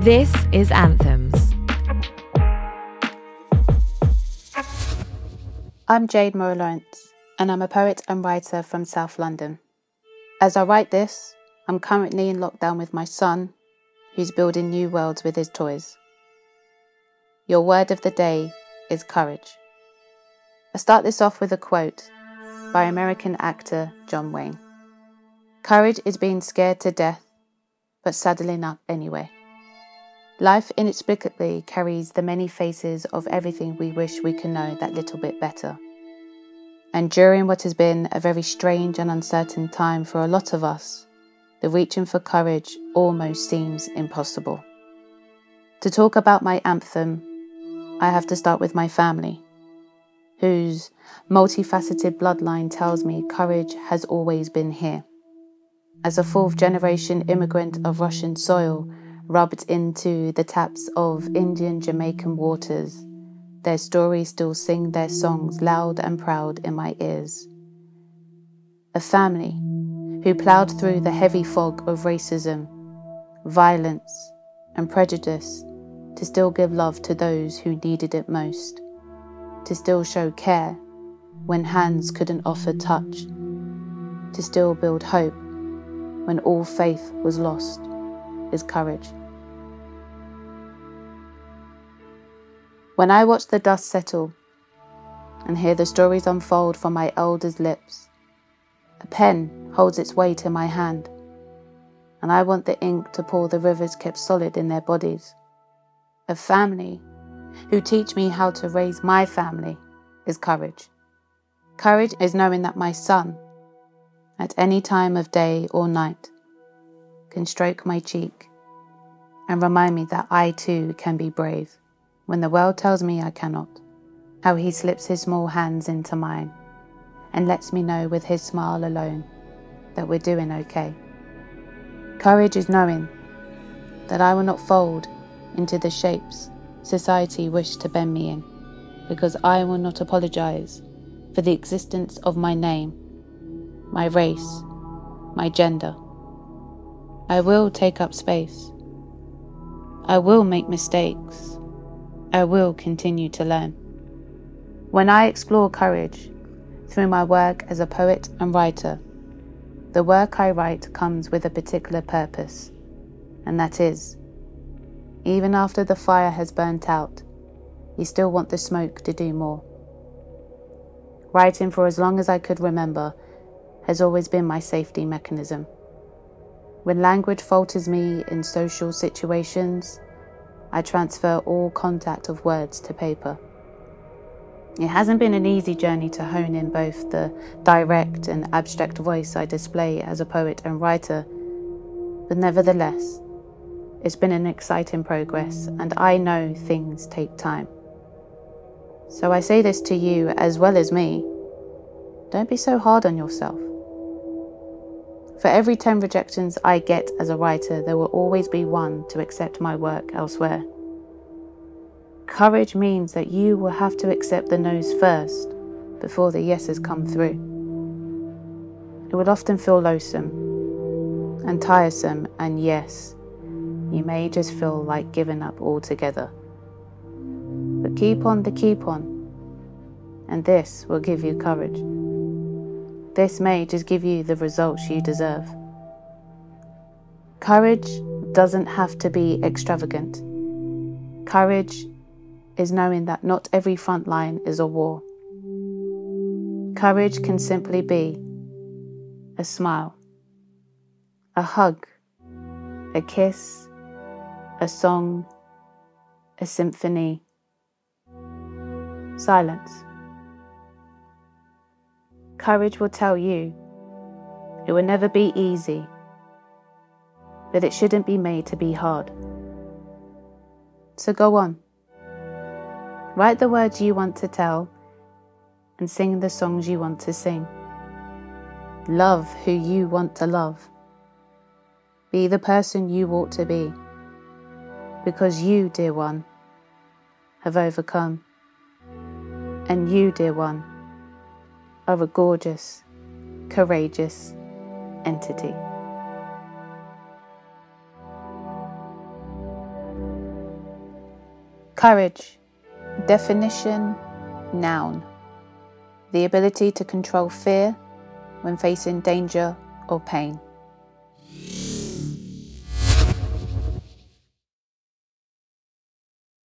This is Anthems. I'm Jade Moira Lawrence, and I'm a poet and writer from South London. As I write this, I'm currently in lockdown with my son, who's building new worlds with his toys. Your word of the day is courage. I start this off with a quote by American actor John Wayne Courage is being scared to death, but saddling up anyway. Life inexplicably carries the many faces of everything we wish we could know that little bit better. And during what has been a very strange and uncertain time for a lot of us, the reaching for courage almost seems impossible. To talk about my anthem, I have to start with my family, whose multifaceted bloodline tells me courage has always been here. As a fourth generation immigrant of Russian soil, rubbed into the taps of Indian Jamaican waters, their stories still sing their songs loud and proud in my ears. A family who ploughed through the heavy fog of racism, violence, and prejudice to still give love to those who needed it most, to still show care when hands couldn't offer touch, to still build hope when all faith was lost is courage. When I watch the dust settle and hear the stories unfold from my elders' lips, a pen holds its weight in my hand, and I want the ink to pour the rivers kept solid in their bodies. A family who teach me how to raise my family is courage. Courage is knowing that my son, at any time of day or night, can stroke my cheek and remind me that I too can be brave when the world tells me I cannot. How he slips his small hands into mine and lets me know with his smile alone that we're doing okay. Courage is knowing that I will not fold into the shapes society wished to bend me in, because I will not apologize for the existence of my name, my race, my gender. I will take up space. I will make mistakes. I will continue to learn. When I explore courage through my work as a poet and writer, the work I write comes with a particular purpose, and that is, even after the fire has burnt out, you still want the smoke to do more. Writing for as long as I could remember has always been my safety mechanism. When language falters me in social situations, I transfer all contact of words to paper. It hasn't been an easy journey to hone in both the direct and abstract voice I display as a poet and writer, but nevertheless, it's been an exciting progress, and I know things take time. So I say this to you as well as me don't be so hard on yourself. For every 10 rejections I get as a writer, there will always be one to accept my work elsewhere. Courage means that you will have to accept the no's first before the yeses come through. It will often feel loathsome and tiresome, and yes, you may just feel like giving up altogether. But keep on the keep on, and this will give you courage. This may just give you the results you deserve. Courage doesn't have to be extravagant. Courage is knowing that not every front line is a war. Courage can simply be a smile, a hug, a kiss, a song, a symphony, silence. Courage will tell you it will never be easy, but it shouldn't be made to be hard. So go on. Write the words you want to tell and sing the songs you want to sing. Love who you want to love. Be the person you ought to be. Because you, dear one, have overcome. And you, dear one, of a gorgeous, courageous entity. Courage, definition, noun. The ability to control fear when facing danger or pain.